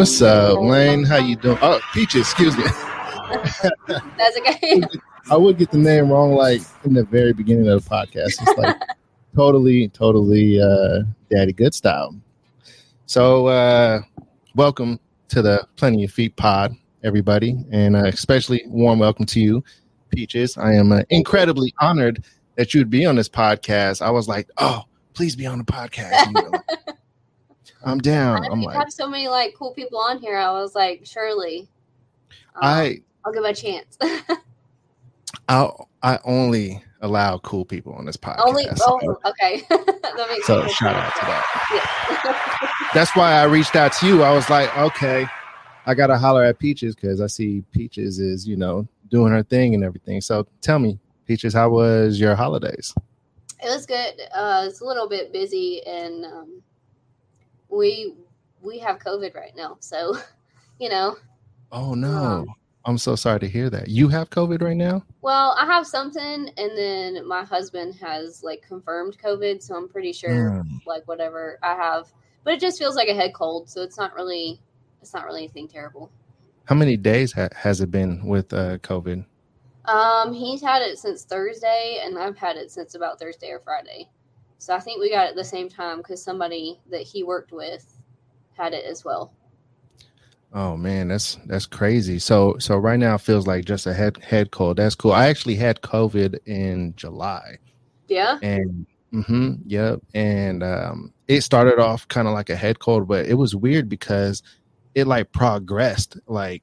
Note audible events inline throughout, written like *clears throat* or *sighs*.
What's up, Lane? How you doing? Oh, Peaches, excuse me. *laughs* That's okay. I would get the name wrong, like in the very beginning of the podcast. It's like *laughs* totally, totally uh, Daddy Good style. So, uh, welcome to the Plenty of Feet Pod, everybody, and uh, especially warm welcome to you, Peaches. I am uh, incredibly honored that you'd be on this podcast. I was like, oh, please be on the podcast. *laughs* I'm down. I'm like, have so many like cool people on here. I was like, surely, um, I I'll give a chance. *laughs* I I only allow cool people on this podcast. Only oh okay. *laughs* so shout out to that. Yeah. *laughs* That's why I reached out to you. I was like, okay, I gotta holler at Peaches because I see Peaches is you know doing her thing and everything. So tell me, Peaches, how was your holidays? It was good. Uh, it's a little bit busy and um, we we have COVID right now, so *laughs* you know. Oh no. Um, I'm so sorry to hear that. You have COVID right now? Well, I have something, and then my husband has like confirmed COVID, so I'm pretty sure mm. like whatever I have, but it just feels like a head cold, so it's not really, it's not really anything terrible. How many days ha- has it been with uh, COVID? Um, he's had it since Thursday, and I've had it since about Thursday or Friday. So I think we got it at the same time because somebody that he worked with had it as well. Oh man, that's that's crazy. So so right now it feels like just a head head cold. That's cool. I actually had COVID in July. Yeah. And mm-hmm, yep. And um it started off kind of like a head cold, but it was weird because it like progressed. Like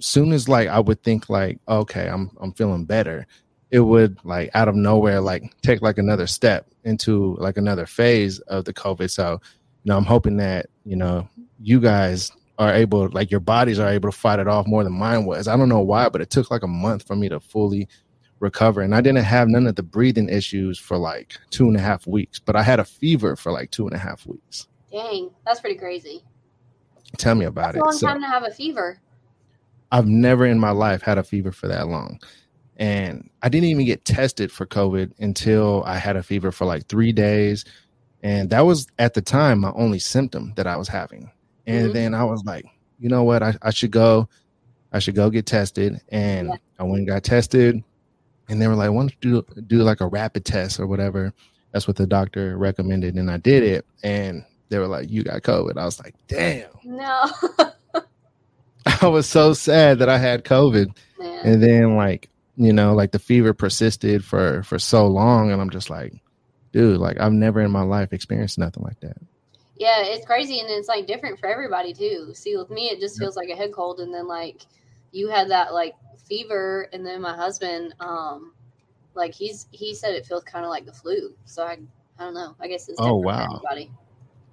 soon as like I would think like, okay, I'm I'm feeling better it would like out of nowhere like take like another step into like another phase of the covid. So you know i'm hoping that you know you guys are able like your bodies are able to fight it off more than mine was. I don't know why but it took like a month for me to fully recover. And i didn't have none of the breathing issues for like two and a half weeks but i had a fever for like two and a half weeks. Dang that's pretty crazy. Tell me about that's it. a long so, time to have a fever. I've never in my life had a fever for that long and I didn't even get tested for COVID until I had a fever for like three days. And that was at the time my only symptom that I was having. And mm-hmm. then I was like, you know what? I, I should go. I should go get tested. And yeah. I went and got tested. And they were like, why don't you do, do like a rapid test or whatever? That's what the doctor recommended. And I did it. And they were like, you got COVID. I was like, damn. No. *laughs* I was so sad that I had COVID. *laughs* Man. And then like you know like the fever persisted for for so long and i'm just like dude like i've never in my life experienced nothing like that. Yeah it's crazy and it's like different for everybody too. See with me it just feels like a head cold and then like you had that like fever and then my husband um like he's he said it feels kind of like the flu so i i don't know. I guess it's oh wow.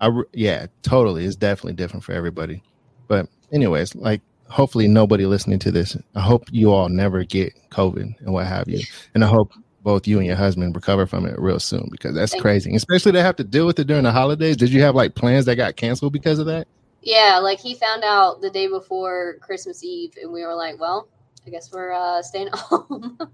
I, yeah totally. It's definitely different for everybody. But anyways like hopefully nobody listening to this. I hope you all never get COVID and what have you. And I hope both you and your husband recover from it real soon because that's crazy. Especially to have to deal with it during the holidays. Did you have like plans that got canceled because of that? Yeah, like he found out the day before Christmas Eve, and we were like, "Well, I guess we're uh, staying at *laughs* home." oh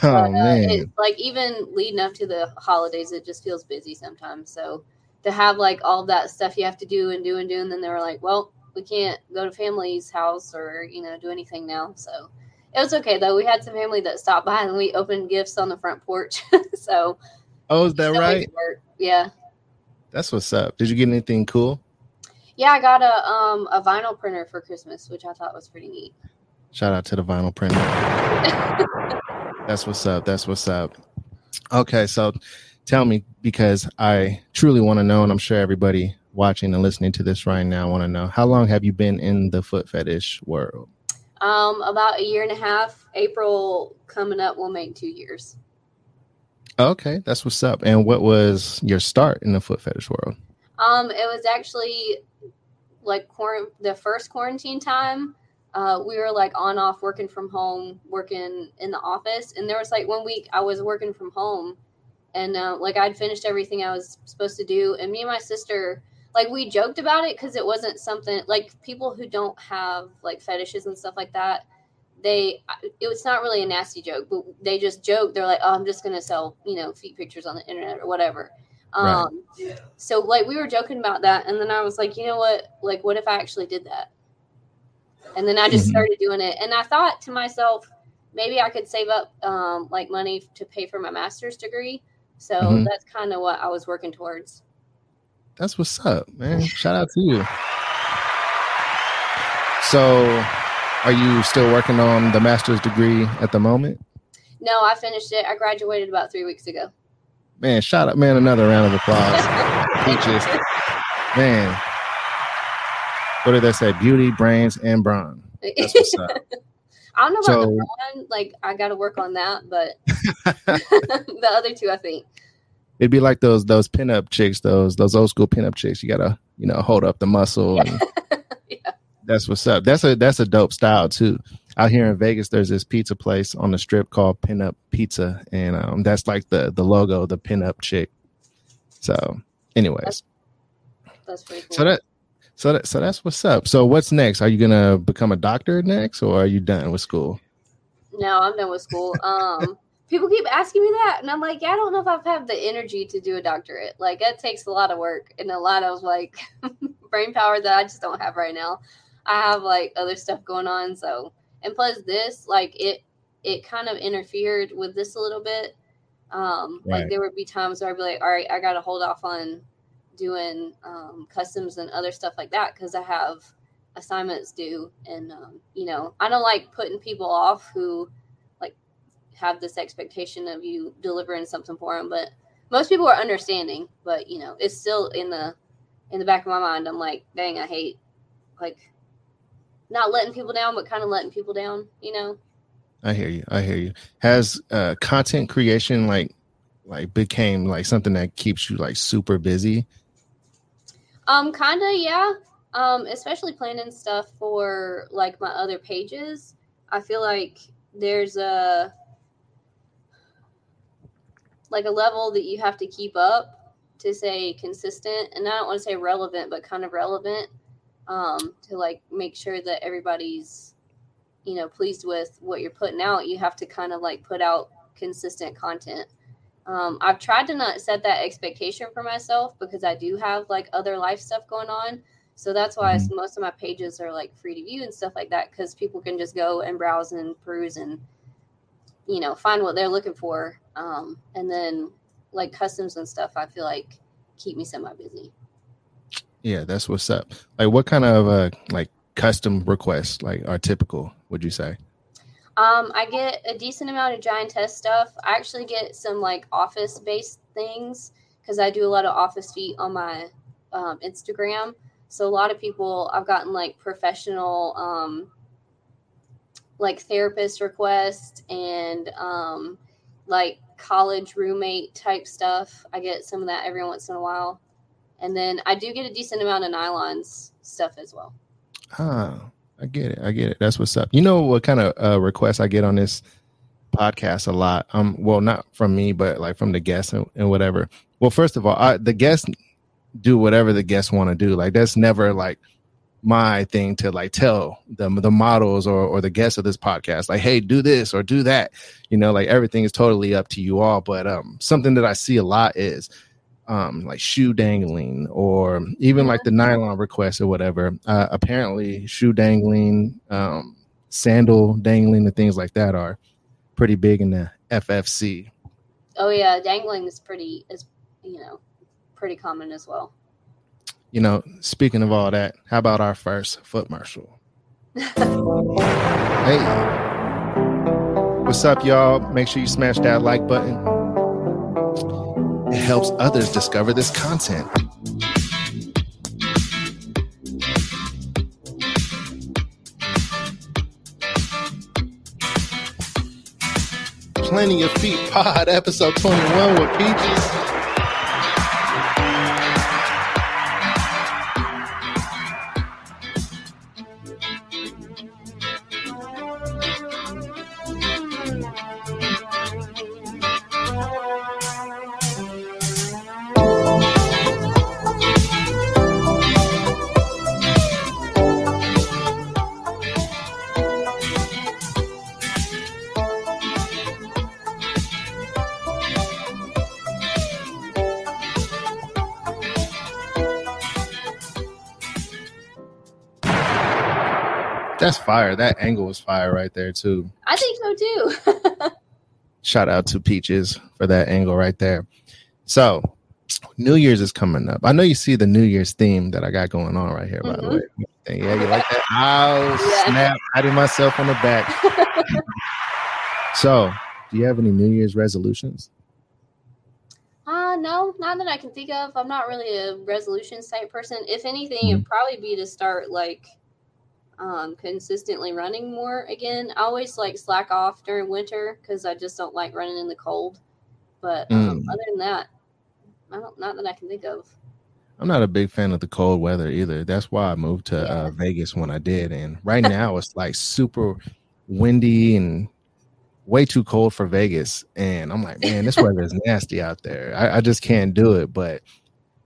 but, uh, man! It, like even leading up to the holidays, it just feels busy sometimes. So to have like all that stuff you have to do and do and do, and then they were like, "Well, we can't go to family's house or you know do anything now. So it was okay though. We had some family that stopped by and we opened gifts on the front porch. *laughs* so oh, is that right? Yeah. That's what's up. Did you get anything cool? Yeah, I got a um a vinyl printer for Christmas, which I thought was pretty neat. Shout out to the vinyl printer. *laughs* That's what's up. That's what's up. Okay, so tell me because I truly want to know, and I'm sure everybody watching and listening to this right now I want to know how long have you been in the foot fetish world? Um, about a year and a half. April coming up will make two years. Okay, that's what's up. And what was your start in the foot fetish world? Um, it was actually like quar- the first quarantine time. Uh, we were like on off working from home, working in the office, and there was like one week I was working from home, and uh, like I'd finished everything I was supposed to do, and me and my sister like we joked about it because it wasn't something like people who don't have like fetishes and stuff like that they it was not really a nasty joke but they just joke they're like oh i'm just gonna sell you know feet pictures on the internet or whatever um right. so like we were joking about that and then i was like you know what like what if i actually did that And then I just Mhm. started doing it. And I thought to myself, maybe I could save up um, like money to pay for my master's degree. So Mhm. that's kind of what I was working towards. That's what's up, man. Shout out to you. So, are you still working on the master's degree at the moment? No, I finished it. I graduated about three weeks ago. Man, shout out, man. Another round of applause. *laughs* Peaches. Man. What did they say? Beauty, brains, and brawn. That's what's up. *laughs* I don't know about the one. Like I got to work on that, but *laughs* the other two, I think. It'd be like those those pinup chicks, those those old school pinup chicks. You gotta, you know, hold up the muscle. And *laughs* Yeah. That's what's up. That's a that's a dope style too. Out here in Vegas, there's this pizza place on the strip called Pinup Pizza, and um, that's like the the logo, the pinup chick. So, anyways, That's pretty cool. so that so that so that's what's up. So, what's next? Are you gonna become a doctor next, or are you done with school? No, I'm done with school. Um, people keep asking me that, and I'm like, yeah, I don't know if I've had the energy to do a doctorate. Like, that takes a lot of work and a lot of like *laughs* brain power that I just don't have right now. I have like other stuff going on, so and plus this, like it, it kind of interfered with this a little bit. Um, Right. like there would be times where I'd be like, all right, I got to hold off on doing um, customs and other stuff like that because I have assignments due and um, you know i don't like putting people off who have this expectation of you delivering something for them but most people are understanding but you know it's still in the in the back of my mind i'm like dang i hate like not letting people down but kind of letting people down you know I hear you. I hear you. Has uh, content creation like like became like something that keeps you like super busy? Um, kinda, yeah. Um, especially planning stuff for like my other pages. I feel like there's a like a level that you have to keep up to say consistent, and I don't want to say relevant, but kind of relevant. Um, to like make sure that everybody's you know pleased with what you're putting out. You have to kind of like put out consistent content. Um, I've tried to not set that expectation for myself because I do have like other life stuff going on. So that's why Mhm. most of my pages are like free to view and stuff like that because people can just go and browse and peruse and you know find what they're looking for. Um, and then like customs and stuff, I feel like keep me semi busy. Yeah, that's what's up. Like, what kind of uh like custom requests like are typical? Would you say? Um, I get a decent amount of giantess stuff. I actually get some like office based things because I do a lot of office feet on my um, Instagram. So a lot of people I've gotten like professional um, like therapist requests and um, like college roommate type stuff. I get some of that every once in a while. And then I do get a decent amount of nylons stuff as well. Ah, I get it. I get it. That's what's up. You know what kind of uh, requests I get on this podcast a lot. Um, well, not from me, but like from the guests and, and whatever. Well, first of all, I, the guests do whatever the guests want to do. Like that's never like my thing to like tell the the models or or the guests of this podcast like, hey, do this or do that. You know, like everything is totally up to you all. But um, something that I see a lot is um like shoe dangling or even like the nylon request or whatever uh apparently shoe dangling um sandal dangling and things like that are pretty big in the ffc Oh yeah, dangling is pretty is you know pretty common as well. You know speaking of all that how about our first foot marshal? *laughs* Hey. What's up y'all? Make sure you smash that like button. It helps others discover this content. Plenty of Feet Pod, episode 21 with Peaches. Fire. That angle was fire right there too. I think so too. *laughs* Shout out to Peaches for that angle right there. So, New Year's is coming up. I know you see the New Year's theme that I got going on right here, by mm-hmm. the way. Yeah, you like that? Oh, *laughs* yeah. snap. Patting myself on the back. *laughs* so, do you have any New Year's resolutions? Uh, no, not that I can think of. I'm not really a resolutions type person. If anything, mm-hmm. it'd probably be to start like um, consistently running more again. I always like slack off during winter because I just don't like running in the cold. But um, mm. other than that, I don't, not that I can think of. I'm not a big fan of the cold weather either. That's why I moved to yeah. uh, Vegas when I did. And right now it's like super windy and way too cold for Vegas. And I'm like, man, this weather is nasty out there. I, I just can't do it. But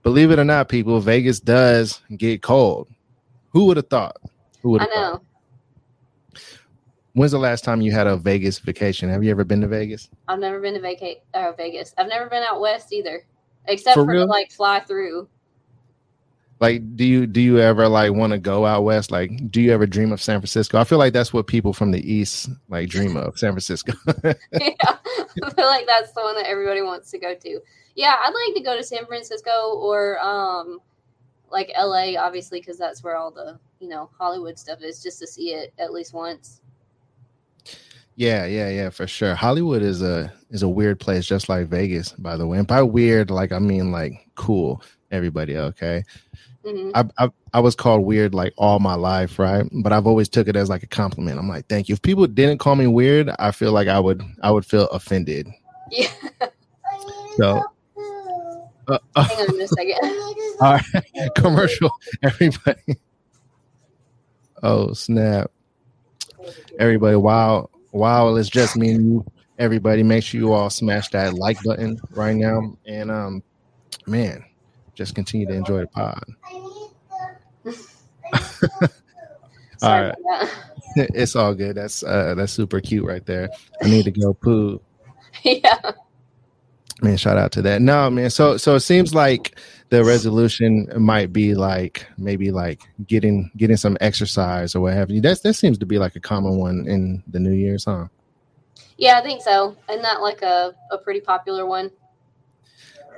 believe it or not, people, Vegas does get cold. Who would have thought? Who would I know. Thought? When's the last time you had a Vegas vacation? Have you ever been to Vegas? I've never been to vacate uh, Vegas. I've never been out west either, except for, for to like fly through. Like, do you do you ever like want to go out west? Like, do you ever dream of San Francisco? I feel like that's what people from the east like dream of San Francisco. *laughs* *laughs* yeah, I feel like that's the one that everybody wants to go to. Yeah, I'd like to go to San Francisco or um, like LA, obviously, because that's where all the you know Hollywood stuff is, just to see it at least once. Yeah, yeah, yeah, for sure. Hollywood is a is a weird place, just like Vegas, by the way. And by weird, like I mean like cool. Everybody, okay. Mm-hmm. I, I, I was called weird like all my life, right? But I've always took it as like a compliment. I'm like, thank you. If people didn't call me weird, I feel like I would I would feel offended. Yeah. *laughs* So. Uh, uh, Hang on a second. *laughs* all right, *laughs* commercial. Everybody. Oh snap! Everybody, wow, wow! It's just me and you. Everybody, make sure you all smash that like button right now. And um, man, just continue to enjoy the pod. *laughs* all right. it's all good. That's uh that's super cute right there. I need to go poo. Yeah. Man, shout out to that. No, man. So so it seems like the resolution might be like maybe like getting getting some exercise or what have you. That's that seems to be like a common one in the New Year's, huh? Yeah, I think so. And not that like a, a pretty popular one.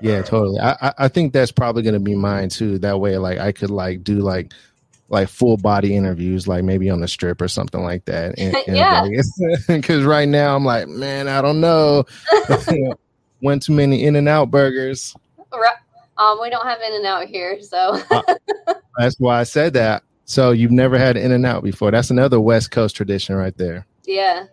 Yeah, totally. I I think that's probably gonna be mine too. That way, like I could like do like like full body interviews, like maybe on the strip or something like that. *laughs* In, in yeah. Because *laughs* right now I'm like, man, I don't know. *laughs* Went too many In and Out burgers. Right. Um, we don't have In and Out here, so uh, that's why I said that. So you've never had In and Out before. That's another West Coast tradition right there. Yeah.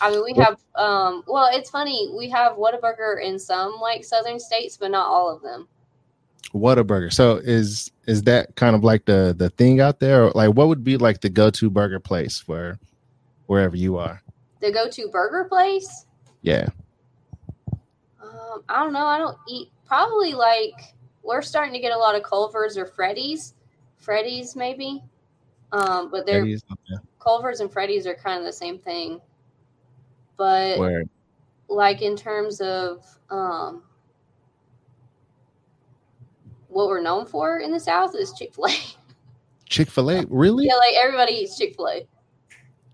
I mean, we have. Um, well, it's funny. We have Whataburger in some like southern states, but not all of them. Whataburger. So is is that kind of like the the thing out there? Or like, what would be like the go to burger place for wherever you are? The go to burger place? Yeah. Um, I don't know. I don't eat. Probably like we're starting to get a lot of Culver's or Freddy's. Freddy's maybe. Um, but they're okay. Culver's and Freddy's are kind of the same thing but Where? like in terms of um, what we're known for in the South is Chick Fil A. *laughs* Chick Fil A, really? Yeah, like everybody eats Chick Fil A.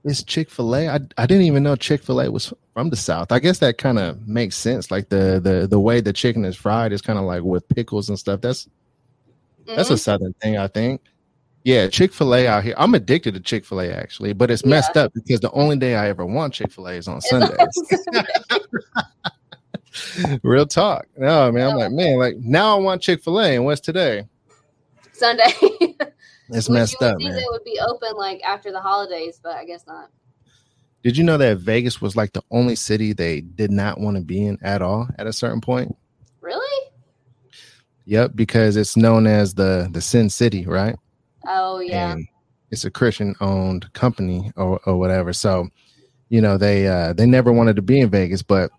It's Chick Fil A. I I didn't even know Chick Fil A was from the South. I guess that kind of makes sense. Like the the the way the chicken is fried is kind of like with pickles and stuff. That's mm-hmm. that's a mm-hmm. Southern thing, I think. Yeah, Chick Fil A out here. I'm addicted to Chick Fil A actually, but it's messed up because the only day I ever want Chick Fil A is on Sundays. *laughs* Real talk. No, I mean, I'm like, man, like now I want Chick Fil A, and what's today? Sunday. it's messed up. man. It would be open like after the holidays, but I guess not. Did you know that Vegas was like the only city they did not want to be in at all at a certain point? Really? Yep, because it's known as the the Sin City, right? Oh yeah. And it's a Christian owned company or, or whatever. So, you know, they uh they never wanted to be in Vegas, but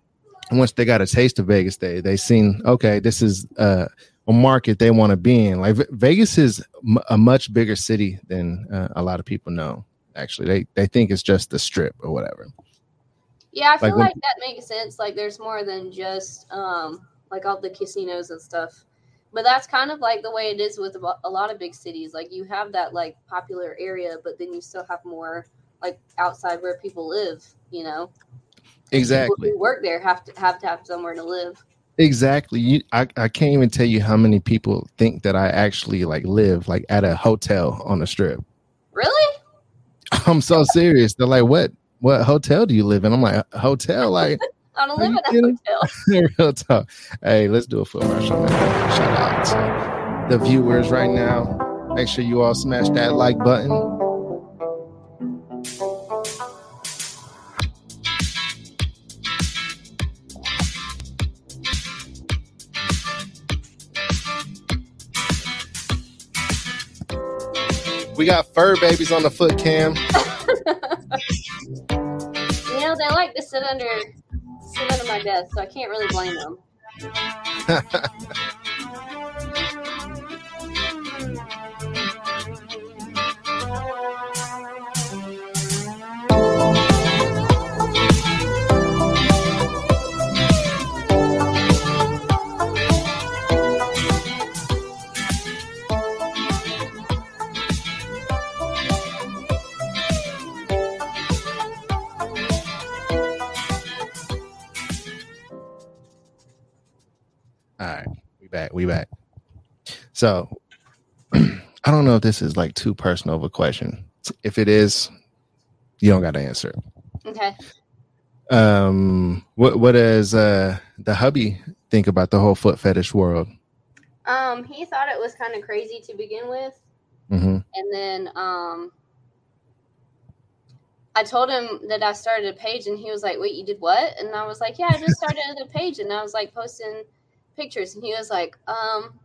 once they got a taste of Vegas, they they seen okay, this is uh, a market they want to be in. Like Vegas is m- a much bigger city than uh, a lot of people know. Actually, they they think it's just the strip or whatever. Yeah, I feel like, like when, that makes sense. Like there's more than just um like all the casinos and stuff but that's kind of like the way it is with a lot of big cities like you have that like popular area but then you still have more like outside where people live. You know, exactly. People who work there have to have to have somewhere to live. Exactly. You, I, I can't even tell you how many people think that I actually like live like at a hotel on the strip. Really? *laughs* I'm so serious. They're like, what what hotel do you live in? I'm like, hotel? Like *laughs* I don't live in a hotel. *laughs* Real talk. Hey, let's do a foot rush on that. Shout out to the viewers right now. Make sure you all smash that like button. We got fur babies on the foot cam. *laughs* you know, they like to sit under sit under my desk, so I can't really blame them. *laughs* back. We back. So *clears throat* I don't know if this is like too personal of a question. If it is, you don't got to answer. Okay. Um, what what does uh the hubby think about the whole foot fetish world? Um, he thought it was kind of crazy to begin with, mm-hmm. and then um, I told him that I started a page, and he was like, "Wait, you did what?" And I was like, "Yeah, I just started a page, and I was like posting pictures and he was like um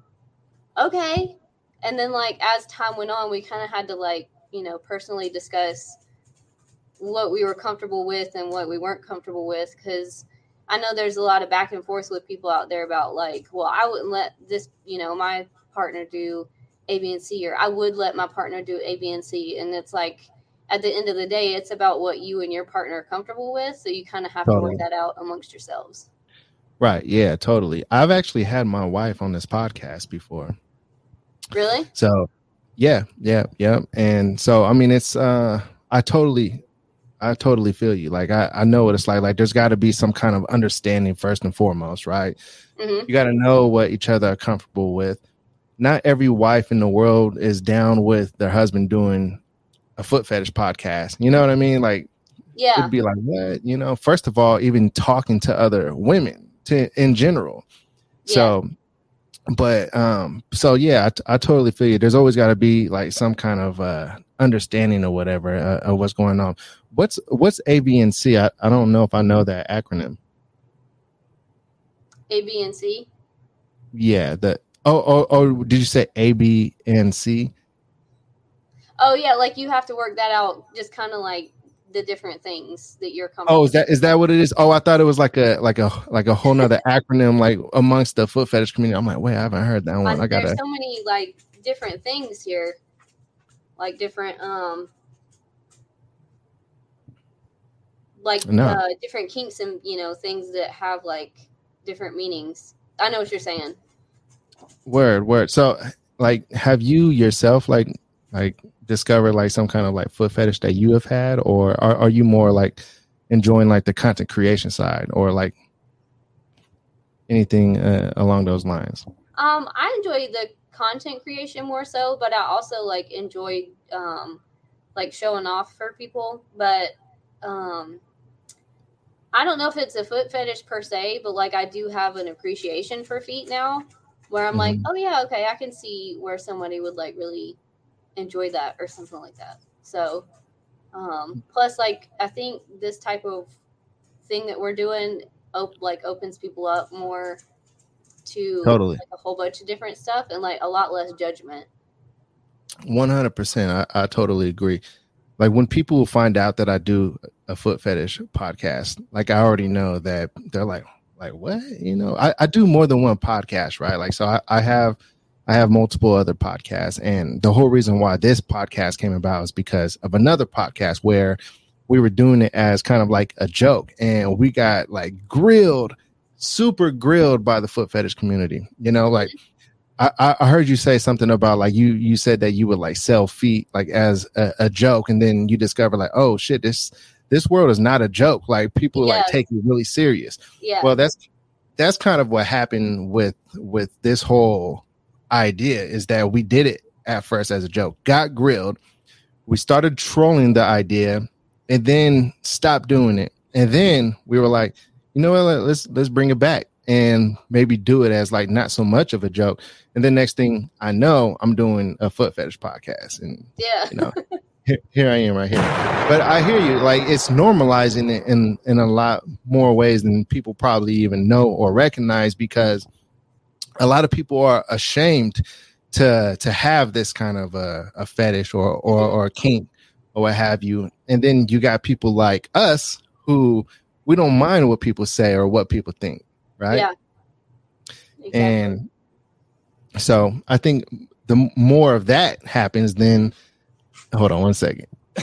okay. And then like as time went on we kind of had to like you know personally discuss what we were comfortable with and what we weren't comfortable with because i know there's a lot of back and forth with people out there about like well i wouldn't let this you know my partner do a b and c or i would let my partner do a b and c. And it's like at the end of the day it's about what you and your partner are comfortable with. So you kind of have totally. to work that out amongst yourselves Right. Yeah, totally. I've actually had my wife on this podcast before. Really? So, yeah, yeah, yeah. And so, I mean, it's, uh, I totally, I totally feel you. Like, I, I know what it's like. Like, there's got to be some kind of understanding first and foremost, right? Mm-hmm. You got to know what each other are comfortable with. Not every wife in the world is down with their husband doing a foot fetish podcast. You know what I mean? Like, yeah, it'd be like, what? You know, first of all, even talking to other women to in general. Yeah. So, but um, so yeah, I, I totally feel you. There's always got to be like some kind of uh understanding or whatever uh, of what's going on. What's what's ABNC? I, I don't know if I know that acronym. ABNC. Yeah. The oh oh oh. Did you say ABNC? Oh yeah, like you have to work that out. Just kind of like the different things that you're coming. Oh, is that is that what it is? Oh, I thought it was like a like a like a whole nother acronym like amongst the foot fetish community. I'm like, wait, I haven't heard that one. I, I. There's so many like different things here, like different um, like no. uh, different kinks and you know things that have like different meanings. I know what you're saying. Word, word. So, like, have you yourself like like discover like some kind of like foot fetish that you have had, or are, are you more like enjoying like the content creation side, or like anything uh, along those lines? Um, I enjoy the content creation more so, but I also like enjoy um, like showing off for people. But um, I don't know if it's a foot fetish per se, but like I do have an appreciation for feet now, where I'm mm-hmm. like, oh yeah, okay, I can see where somebody would like really enjoy that or something like that. So, um, plus, like, I think this type of thing that we're doing, op- like, opens people up more to totally like, a whole bunch of different stuff and like a lot less judgment. One hundred percent, I totally agree. Like when people find out that I do a foot fetish podcast, like I already know that they're like, like what? You know, I, I do more than one podcast, right? Like so, I, I have I have multiple other podcasts. And the whole reason why this podcast came about is because of another podcast where we were doing it as kind of like a joke. And we got like grilled, super grilled by the foot fetish community. You know, like I, I heard you say something about like you you said that you would like sell feet like as a, a joke and then you discover like oh shit this this world is not a joke like people Yeah. like take it really serious Yeah. well that's that's kind of what happened with with this whole idea is that we did it at first as a joke got grilled. We started trolling the idea and then stopped doing it. And then we were like you know what let- let's let's bring it back and maybe do it as like not so much of a joke. And then next thing i know i'm doing a foot fetish podcast and yeah. you know here, here i am right here. But i hear you like it's normalizing it in in a lot more ways than people probably even know or recognize because a lot of people are ashamed to to have this kind of a, a fetish or or or a kink or what have you and then you got people like us who we don't mind what people say or what people think right Yeah. Exactly. and so I think the more of that happens, then hold on one second. *laughs*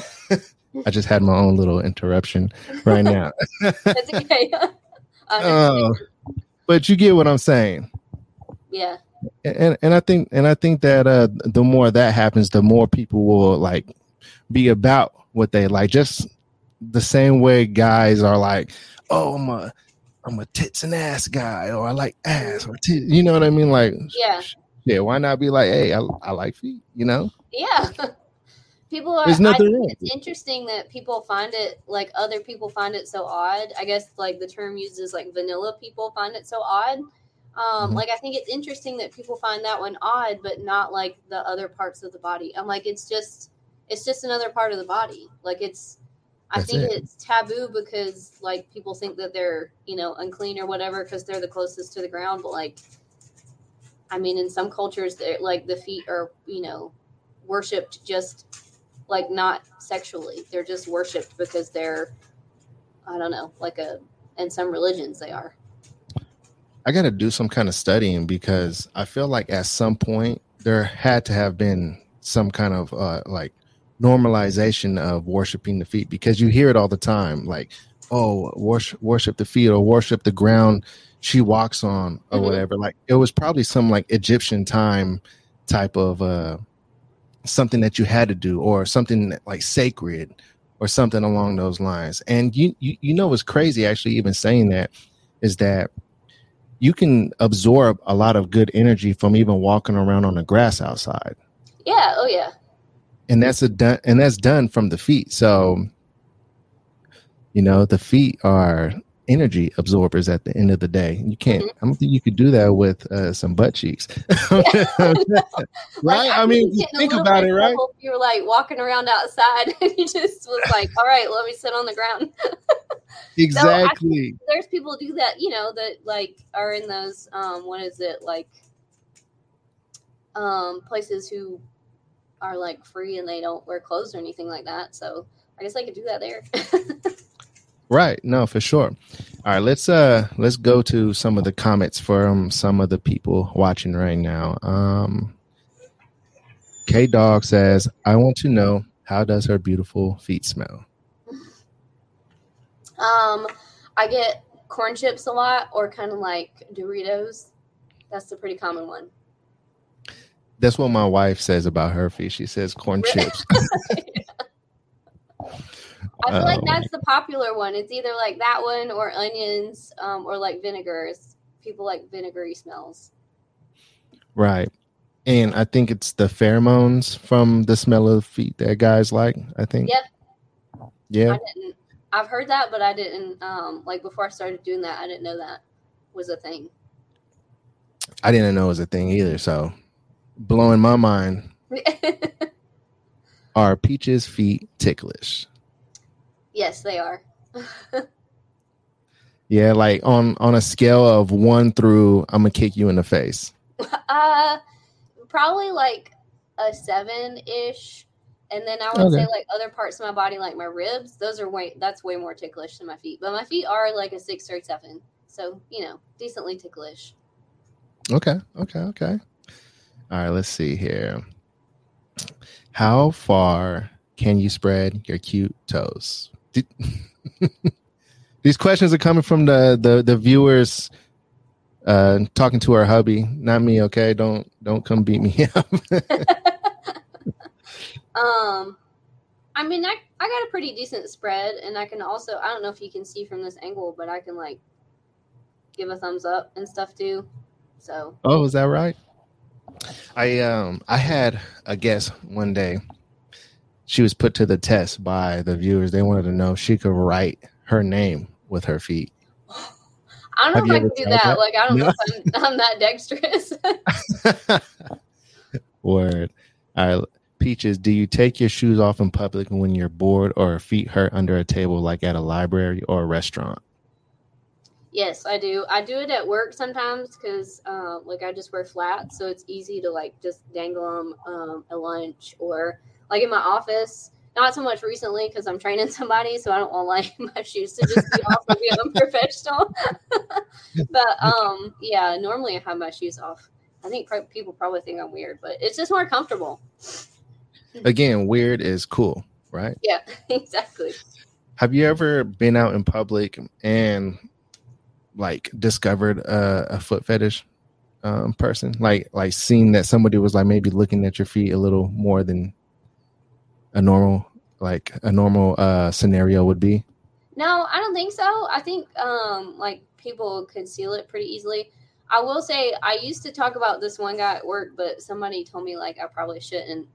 I just had my own little interruption right now. *laughs* That's okay. *laughs* Oh, but you get what I'm saying. Yeah. And and I think and I think that uh the more that happens, the more people will like be about what they like. Just the same way guys are like, oh I'm a I'm a tits and ass guy, or I like ass or tits. You know what I mean? Like Yeah. yeah, why not be like, hey, I, I like feet, you know? Yeah. *laughs* People are. There's I nothing wrong it's interesting that people find it like other people find it so odd. I guess like the term uses like vanilla people find it so odd. Um, Mhm. Like I think it's interesting that people find that one odd, but not like the other parts of the body. I'm like, it's just, it's just another part of the body. Like it's, I That's think it. it's taboo because like people think that they're you know unclean or whatever because they're the closest to the ground. But like, I mean, in some cultures, they're like the feet are you know worshipped just like not sexually. They're just worshipped because they're, I don't know, like a. In some religions, they are. I got to do some kind of studying because I feel like at some point there had to have been some kind of uh, like normalization of worshiping the feet because you hear it all the time like oh worship worship the feet or worship the ground she walks on or Mhm. whatever like it was probably some like Egyptian time type of uh something that you had to do or something like sacred or something along those lines and you you, you know what's crazy actually even saying that is that you can absorb a lot of good energy from even walking around on the grass outside Yeah. Oh yeah. and that's a done and that's done from the feet so you know the feet are energy absorbers at the end of the day you can't i don't think you could do that with uh, some butt cheeks right *laughs* *laughs* Like, i could mean get in a think about it right You were like walking around outside *laughs* and you just was like, all right, let me sit on the ground. exactly There's people do that, you know, that like are in those, um, what is it, like um, places who are like free and they don't wear clothes or anything like that. So I guess I could do that there. Right. No, for sure. All right, let's uh let's go to some of the comments from some of the people watching right now. Um K Dog says, I want to know how does her beautiful feet smell? um, I get corn chips a lot or kind of like Doritos. That's a pretty common one. That's what my wife says about her feet. She says corn chips. *laughs* *laughs* I feel like Um, that's the popular one. It's either like that one or onions, um, or like vinegars. People like vinegary smells. right. And I think it's the pheromones from the smell of feet that guys like, I think. Yep. Yeah. I didn't. I've heard that, but I didn't. Um, like before I started doing that, I didn't know that was a thing. I didn't know it was a thing either. So blowing my mind. *laughs* Are Peach's feet ticklish? Yes, they are. *laughs* Yeah, like on on a scale of one through, I'm gonna kick you in the face. *laughs* uh, probably like a seven ish, and then I would Okay. say like other parts of my body, like my ribs. Those are way. That's way more ticklish than my feet. But my feet are like a six or seven. So you know, decently ticklish. Okay, okay, okay. All right, let's see here. How far can you spread your cute toes? Did- *laughs* These questions are coming from the the, the viewers Uh, talking to our hubby, not me. Okay, don't don't come beat me *laughs* up. *laughs* um, I mean, I I got a pretty decent spread, and I can also I don't know if you can see from this angle, but I can like give a thumbs up and stuff too. So. Oh, is that right? I um I had a guest one day. She was put to the test by the viewers. They wanted to know if she could write her name with her feet. I don't know if I can do that. that. Like I don't no. know if I'm, *laughs* I'm that dexterous. *laughs* Word. All right. Peaches, do you take your shoes off in public when you're bored or feet hurt under a table like at a library or a restaurant? Yes, I do. I do it at work sometimes because, uh, like, I just wear flats, so it's easy to like just dangle them um, at lunch or like in my office. Not so much recently because I'm training *laughs* somebody, so I don't want like *laughs* my shoes to just be *laughs* off and be unprofessional. but um, yeah, normally I have my shoes off. I think people probably think I'm weird, but it's just more comfortable. Again, weird is cool, right? Yeah, exactly. Have you ever been out in public and like discovered a, a foot fetish um, person? Like like seeing that somebody was like maybe looking at your feet a little more than a normal like a normal uh, scenario would be? No, I don't think so. I think um, like people conceal it pretty easily. I will say I used to talk about this one guy at work, but somebody told me like I probably shouldn't.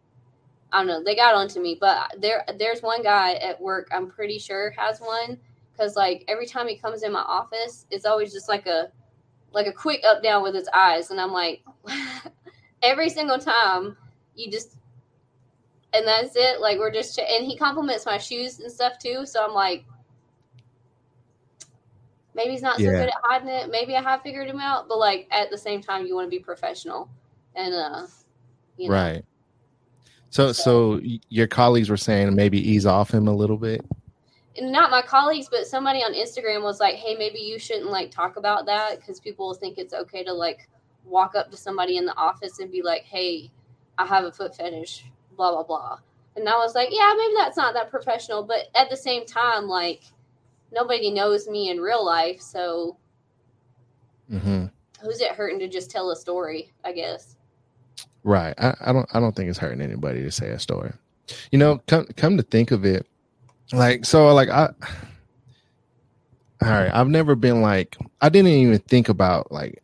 I don't know. They got onto me, but there there's one guy at work. I'm pretty sure has one because like every time he comes in my office, it's always just like a like a quick up down with his eyes, and I'm like, *laughs* every single time you just and that's it. Like we're just and he compliments my shoes and stuff too. So I'm like, maybe he's not so yeah. good at hiding it. Maybe I have figured him out, but like at the same time, you want to be professional and uh, you know. right. So, so, so your colleagues were saying maybe ease off him a little bit not my colleagues, but somebody on Instagram was like, "Hey, maybe you shouldn't like talk about that because people think it's okay to like walk up to somebody in the office and be like, "Hey, I have a foot fetish," blah blah blah. And I was like, "Yeah, maybe that's not that professional," but at the same time, like nobody knows me in real life, so mm-hmm. who's it hurting to just tell a story? I guess. Right. I, I don't. I don't think it's hurting anybody to say a story. You know, come come to think of it, like so like i all right i've never been like i didn't even think about like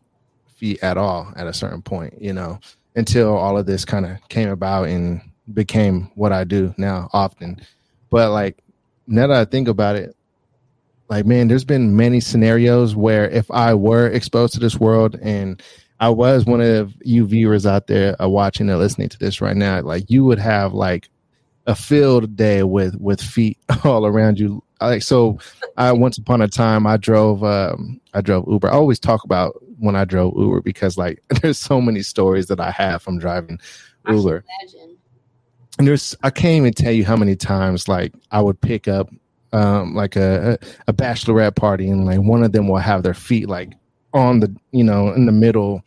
feet at all at a certain point you know until all of this kind of came about and became what i do now often but like now that i think about it like man there's been many scenarios where if i were exposed to this world and i was one of you viewers out there uh, watching and listening to this right now like you would have like a field day with with feet *laughs* all around you. Like so, I once upon a time I drove um, I drove Uber. I always talk about when I drove Uber because like *laughs* there's so many stories that I have from driving Uber. And there's I can't even tell you how many times like I would pick up um, like a a bachelorette party and like one of them will have their feet like on the you know in the middle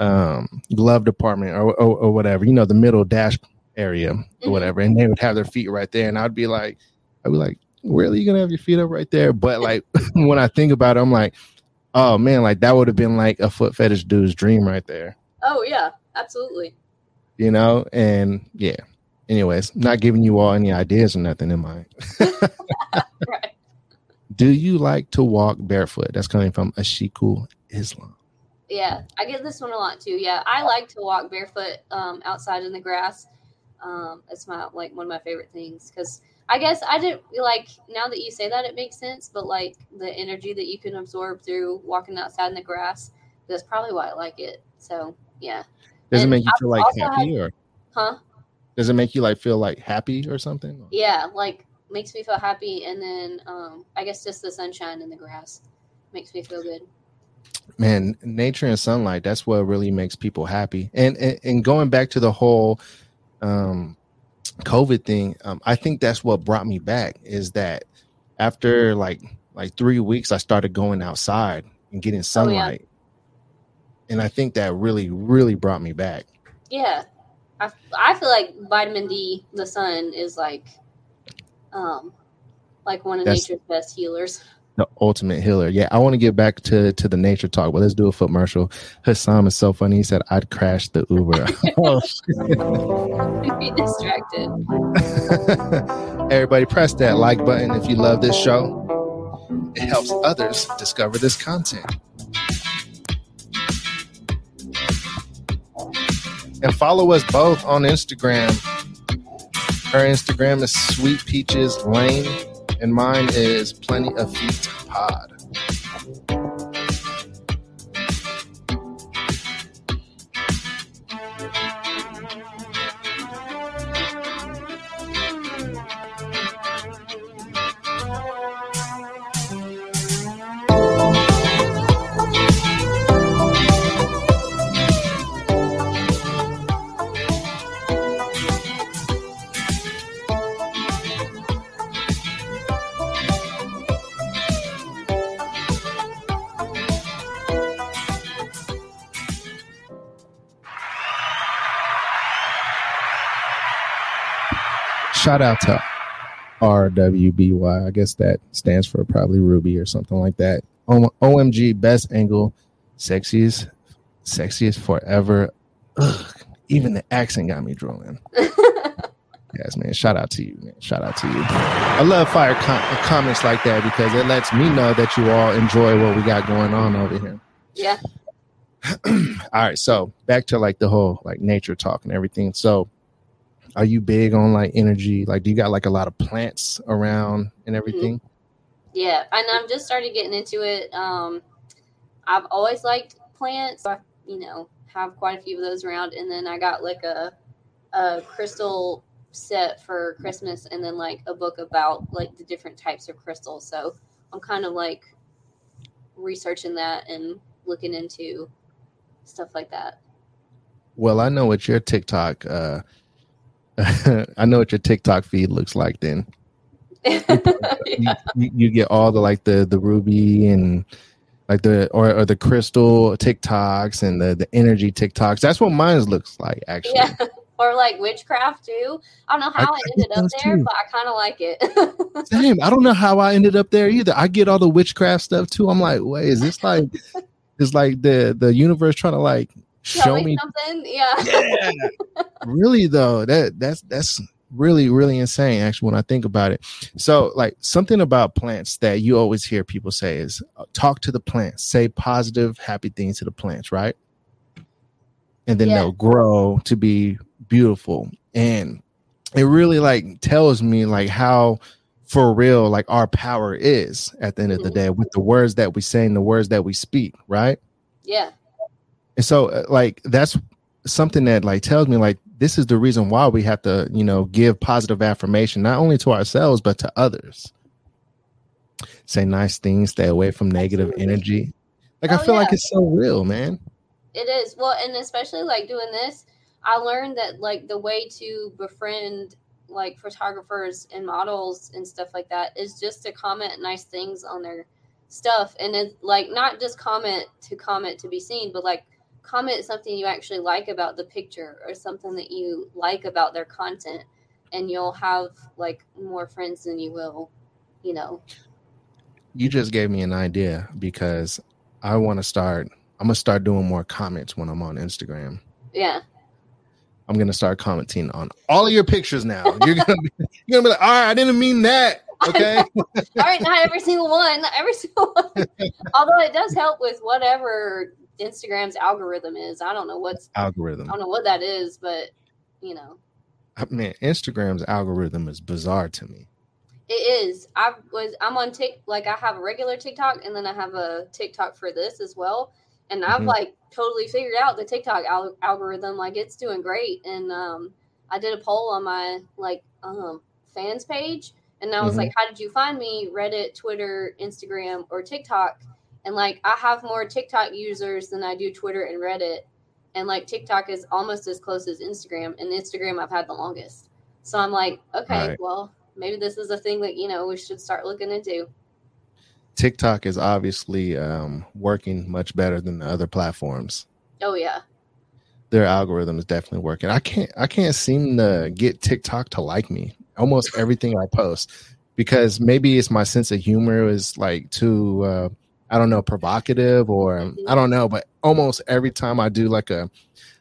um glove department or, or, or whatever you know the middle dash area mm-hmm. or whatever, and they would have their feet right there, and I'd be like, I'd be like, really, you gonna have your feet up right there? But like *laughs* when I think about it, I'm like, oh man, like that would have been like a foot fetish dude's dream right there. Oh yeah, absolutely. You know, and yeah. Anyways, not giving you all any ideas or nothing in mind. right. Do you like to walk barefoot? That's coming from Ashikul Islam. Yeah, I get this one a lot too. Yeah, I like to walk barefoot um, outside in the grass. Um, it's my like one of my favorite things because I guess I didn't like now that you say that it makes sense, but like the energy that you can absorb through walking outside in the grass, that's probably why I like it. So yeah. Does and it make you feel like happy had, or huh? Does it make you like feel like happy or something? Yeah, like makes me feel happy and then um I guess just the sunshine and the grass makes me feel good man nature and sunlight that's what really makes people happy and, and and, going back to the whole um, COVID thing, um, I think that's what brought me back is that after like like three weeks, I started going outside and getting sunlight, oh, yeah. and I think that really really brought me back. Yeah, I I feel like vitamin D, the sun is like, um, like one of that's, nature's best healers. the ultimate healer. Yeah, I want to get back to to the nature talk, but let's do a foot commercial. Hassam is so funny. He said, "I'd crash the Uber." *laughs* *laughs* oh, be distracted. *laughs* Everybody, press that like button if you love this show. It helps others discover this content. And follow us both on Instagram. Her Instagram is Sweet Peaches Lane, and mine is Plenty of Feet Pod. Shout out to RWBY. I guess that stands for probably Ruby or something like that. OMG, best angle, sexiest, sexiest forever. Ugh, even the accent got me drooling. *laughs* yes, man. Shout out to you, man. Shout out to you. I love fire com- uh, comments like that because it lets me know that you all enjoy what we got going on over here. Yeah. *clears throat* all right. So back to like the whole like nature talk and everything. So are you big on like energy? Like, do you got like a lot of plants around and mm-hmm. everything? Yeah, and I'm just started getting into it. Um, I've always liked plants. So I, you know, have quite a few of those around, and then I got like a a crystal set for Christmas, and then like a book about like the different types of crystals. So I'm kind of like researching that and looking into stuff like that. Well, I know what your TikTok uh, *laughs* I know what your TikTok feed looks like then. *laughs* yeah. you, you, get all the like the the ruby and like the or, or the crystal TikToks and the the energy TikToks. That's what mine looks like actually. Yeah. *laughs* Or like witchcraft too. I don't know how I, I ended up there, too. but I kind of like it. Same. I don't know how I ended up there either. I get all the witchcraft stuff too. I'm like, wait, is this like, is like the the universe trying to like show me something. Yeah. Yeah. *laughs* really though, that that's that's really really insane actually when I think about it. So like something about plants that you always hear people say is uh, talk to the plants, say positive, happy things to the plants, right? And then yeah. they'll grow to be beautiful. And it really like tells me like how for real like our power is at the end of the mm-hmm. day with the words that we say and the words that we speak, right? Yeah. And so uh, like that's something that like tells me like this is the reason why we have to, you know, give positive affirmation not only to ourselves but to others. Say nice things, stay away from negative Absolutely. energy. Like oh, I feel yeah. like it's so real, man. It is. Well, and especially like doing this, I learned that like the way to befriend like photographers and models and stuff like that is just to comment nice things on their stuff and it's like not just comment to comment to be seen, but like comment something you actually like about the picture or something that you like about their content and you'll have like more friends than you will you know. You just gave me an idea because i want to start i'm gonna start doing more comments when i'm on instagram. Yeah. I'm gonna start commenting on all of your pictures now. *laughs* You're gonna be, you're gonna be like all right i didn't mean that. Okay? *laughs* All right not every single one every single one. *laughs* Although it does help with whatever Instagram's algorithm is. I don't know what's algorithm. I don't know what that is, but you know. I mean, Instagram's algorithm is bizarre to me. It is. I was. I'm on Tik. Like I have a regular TikTok, and then I have a TikTok for this as well. And I've mm-hmm. like totally figured out the TikTok al- algorithm. Like it's doing great. And um, I did a poll on my like um fans page, and I was mm-hmm. like, "How did you find me? Reddit, Twitter, Instagram, or TikTok?" And like I have more TikTok users than I do Twitter and Reddit. And like TikTok is almost as close as Instagram. And Instagram I've had the longest. So I'm like, okay, right. well, maybe this is a thing that, you know, we should start looking into. TikTok is obviously um, working much better than the other platforms. Oh yeah. Their algorithm is definitely working. I can't I can't seem to get TikTok to like me. Almost everything I post because maybe it's my sense of humor is like too uh, I don't know provocative or I don't know, but almost every time I do like a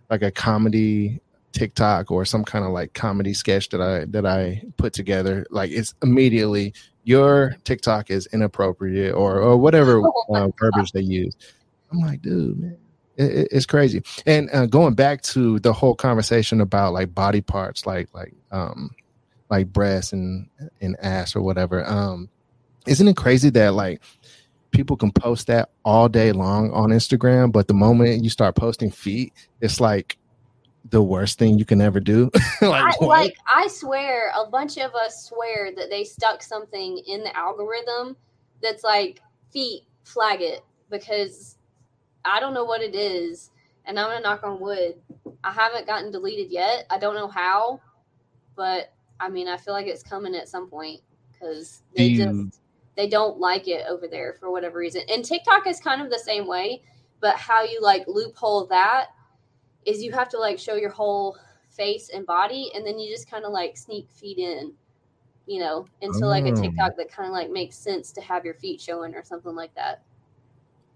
like a comedy TikTok or some kind of like comedy sketch that I that I put together, like it's immediately your TikTok is inappropriate or or whatever oh uh, verbiage they use. I'm like, dude, man, it, it's crazy. And uh, going back to the whole conversation about like body parts, like like um like breasts and and ass or whatever. Um, isn't it crazy that like people can post that all day long on Instagram, but the moment you start posting feet, it's like the worst thing you can ever do. *laughs* like, I, like, I swear, a bunch of us swear that they stuck something in the algorithm that's like feet flag it because I don't know what it is, and I'm gonna knock on wood. I haven't gotten deleted yet. I don't know how, but I mean, I feel like it's coming at some point because they you, just they don't like it over there for whatever reason. And TikTok is kind of the same way, but how you like loophole that is you have to like show your whole face and body, and then you just kind of like sneak feet in, you know, into like a. TikTok that kind of like makes sense to have your feet showing or something like that.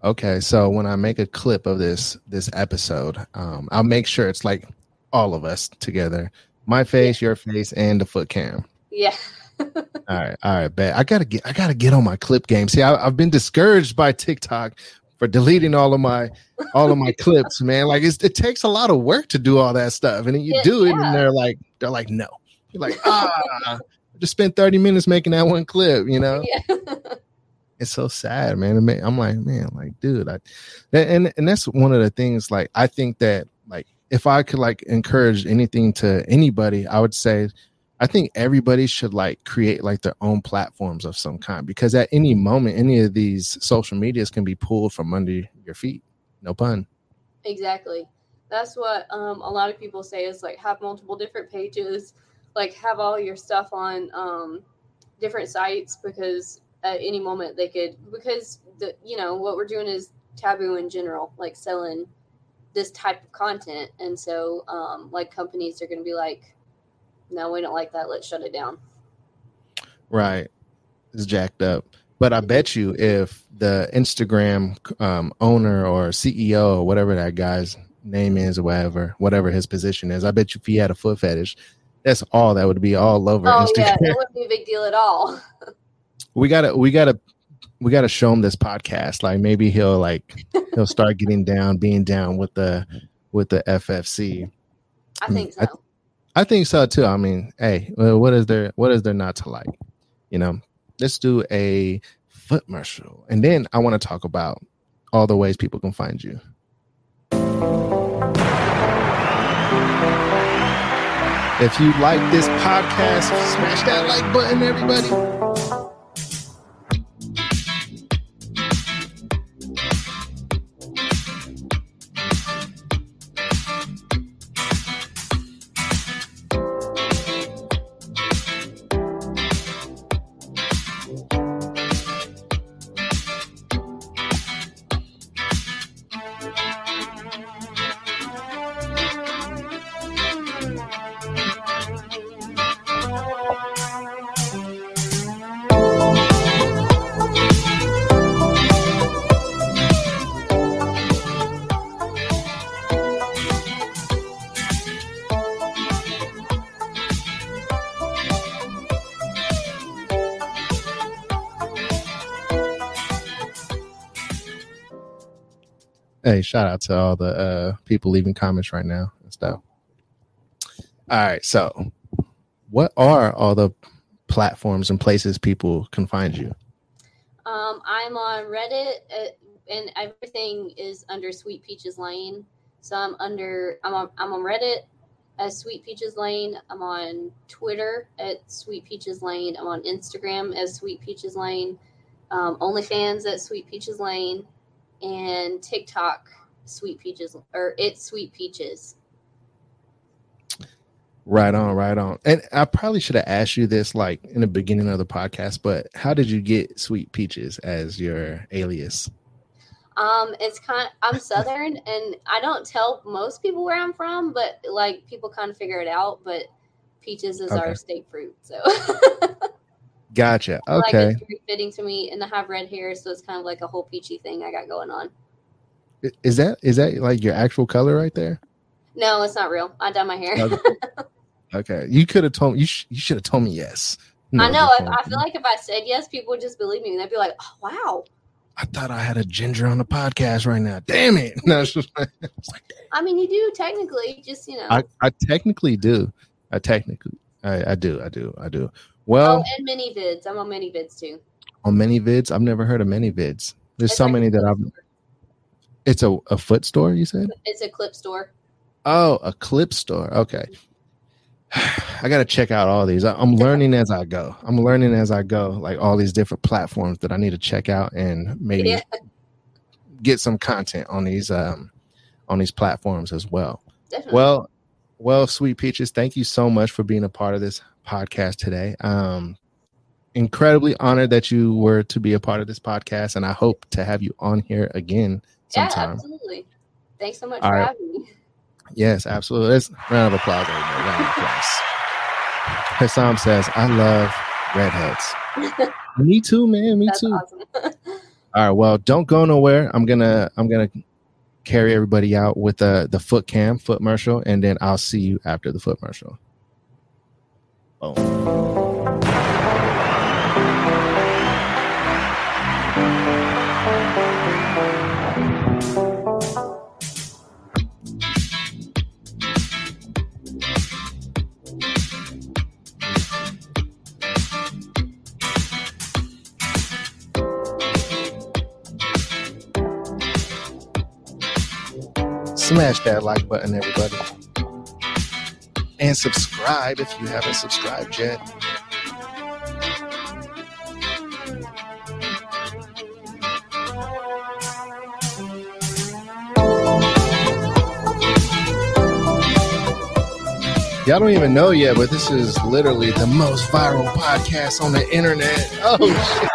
Okay, so when I make a clip of this this episode, um, I'll make sure it's like all of us together, my face, yeah. your face, and the foot cam. Yeah. *laughs* all right, all right, bet. I gotta get I gotta get on my clip game. See, I, I've been discouraged by TikTok for deleting all of my all of my *laughs* clips, man. Like it takes a lot of work to do all that stuff, and then you yeah, do it, yeah. and they're like, they're like, no. You're like, ah, just spent thirty minutes making that one clip, you know. Yeah. it's so sad, man. I'm like, man, like, dude, I, and and that's one of the things. Like, I think that, like, if I could like encourage anything to anybody, I would say I think everybody should like create like their own platforms of some kind because at any moment, any of these social medias can be pulled from under your feet. No pun. Exactly. That's what um, a lot of people say is like have multiple different pages, like have all your stuff on um, different sites because at any moment they could because the you know what we're doing is taboo in general, like selling this type of content, and so um, like companies are going to be like no, we don't like that. Let's shut it down. Right. It's jacked up. But I bet you if the Instagram um, owner or CEO or whatever that guy's name is or whatever, whatever his position is, I bet you if he had a foot fetish, that's all that would be all over oh, Instagram. yeah, it wouldn't be a big deal at all. *laughs* we gotta we gotta we gotta show him this podcast. Like maybe he'll like he'll start getting down, being down with the with the FFC. *laughs* I think so. I, I think so too. I mean, hey, what is there? What is there not to like? You know, let's do a foot marshal, and then I want to talk about all the ways people can find you. If you like this podcast, smash that like button, everybody. Hey, shout out to all the uh, people leaving comments right now and stuff. All right, so what are all the platforms and places people can find you? Um, I'm on Reddit, uh, and everything is under Sweet Peaches Lane. So I'm under I'm on I'm on Reddit as Sweet Peaches Lane. I'm on Twitter at Sweet Peaches Lane. I'm on Instagram as Sweet Peaches Lane. Um, OnlyFans at Sweet Peaches Lane and TikTok Sweet Peaches or it's Sweet Peaches. Right on, right on. And I probably should have asked you this like in the beginning of the podcast, but how did you get Sweet Peaches as your alias? Um, it's kind of, I'm Southern and I don't tell most people where I'm from, but like people kind of figure it out. But peaches is okay. our state fruit, so *laughs* Gotcha. Like Okay. it's very fitting to me, and I have red hair, so it's kind of like a whole peachy thing I got going on. Is that is that like your actual color right there? No, it's not real. I dye my hair. Okay. *laughs* Okay. You could have told you. Sh- you should have told me yes. No, I know. If, I feel like if I said yes, people would just believe me. They'd be like, "Oh, wow." I thought I had a ginger on the podcast right now. Damn it! *laughs* No, it's just like, *laughs* it's like, I mean, you do technically, just you know. I, I technically do. I technically, I, I do. I do. I do. Well, oh, and ManyVids. I'm on ManyVids too. on ManyVids, I've never heard of ManyVids. There's It's so like many that I've. store. It's a, a foot store. You said? It's a clip store. Oh, a clip store. Okay. *sighs* I got to check out all these. I, I'm learning as I go. I'm learning as I go, like all these different platforms that I need to check out and maybe Yeah. get some content on these um on these platforms as well. Definitely. Well, well, sweet peaches, thank you so much for being a part of this podcast today. Um incredibly honored that you were to be a part of this podcast and I hope to have you on here again yeah, sometime. absolutely. Thanks so much All for right. having me. Yes, absolutely. Let's round of applause, everybody. Round of applause. Hassam says, I love redheads. *laughs* Me too, man. Me That's too. awesome. *laughs* All right. Well, don't go nowhere. I'm gonna I'm gonna carry everybody out with the the foot cam, foot commercial, and then I'll see you after the foot commercial. Boom. Smash that like button, everybody. And subscribe if you haven't subscribed yet. Y'all don't even know yet, but this is literally the most viral podcast on the internet. Oh shit.